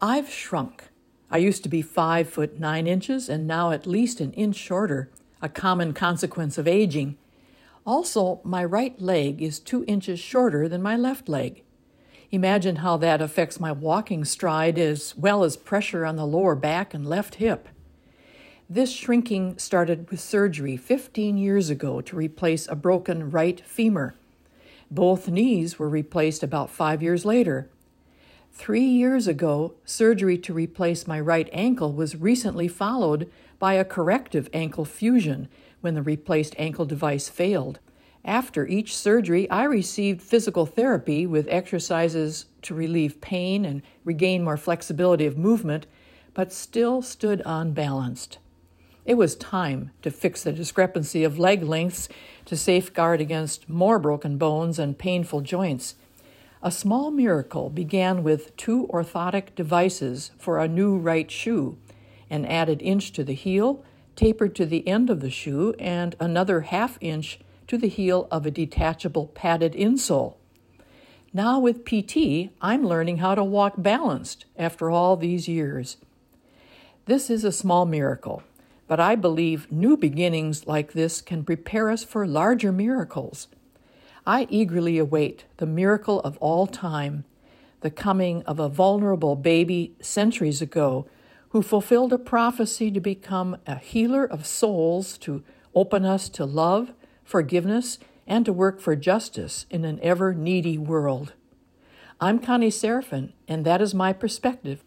I've shrunk. I used to be five foot nine inches and now at least an inch shorter, a common consequence of aging. Also, my right leg is two inches shorter than my left leg. Imagine how that affects my walking stride as well as pressure on the lower back and left hip. This shrinking started with surgery 15 years ago to replace a broken right femur. Both knees were replaced about five years later. Three years ago, surgery to replace my right ankle was recently followed by a corrective ankle fusion when the replaced ankle device failed. After each surgery, I received physical therapy with exercises to relieve pain and regain more flexibility of movement, but still stood unbalanced. It was time to fix the discrepancy of leg lengths to safeguard against more broken bones and painful joints. A small miracle began with two orthotic devices for a new right shoe, an added inch to the heel, tapered to the end of the shoe, and another half inch to the heel of a detachable padded insole. Now, with PT, I'm learning how to walk balanced after all these years. This is a small miracle, but I believe new beginnings like this can prepare us for larger miracles. I eagerly await the miracle of all time, the coming of a vulnerable baby centuries ago who fulfilled a prophecy to become a healer of souls, to open us to love, forgiveness, and to work for justice in an ever needy world. I'm Connie Seraphine, and that is my perspective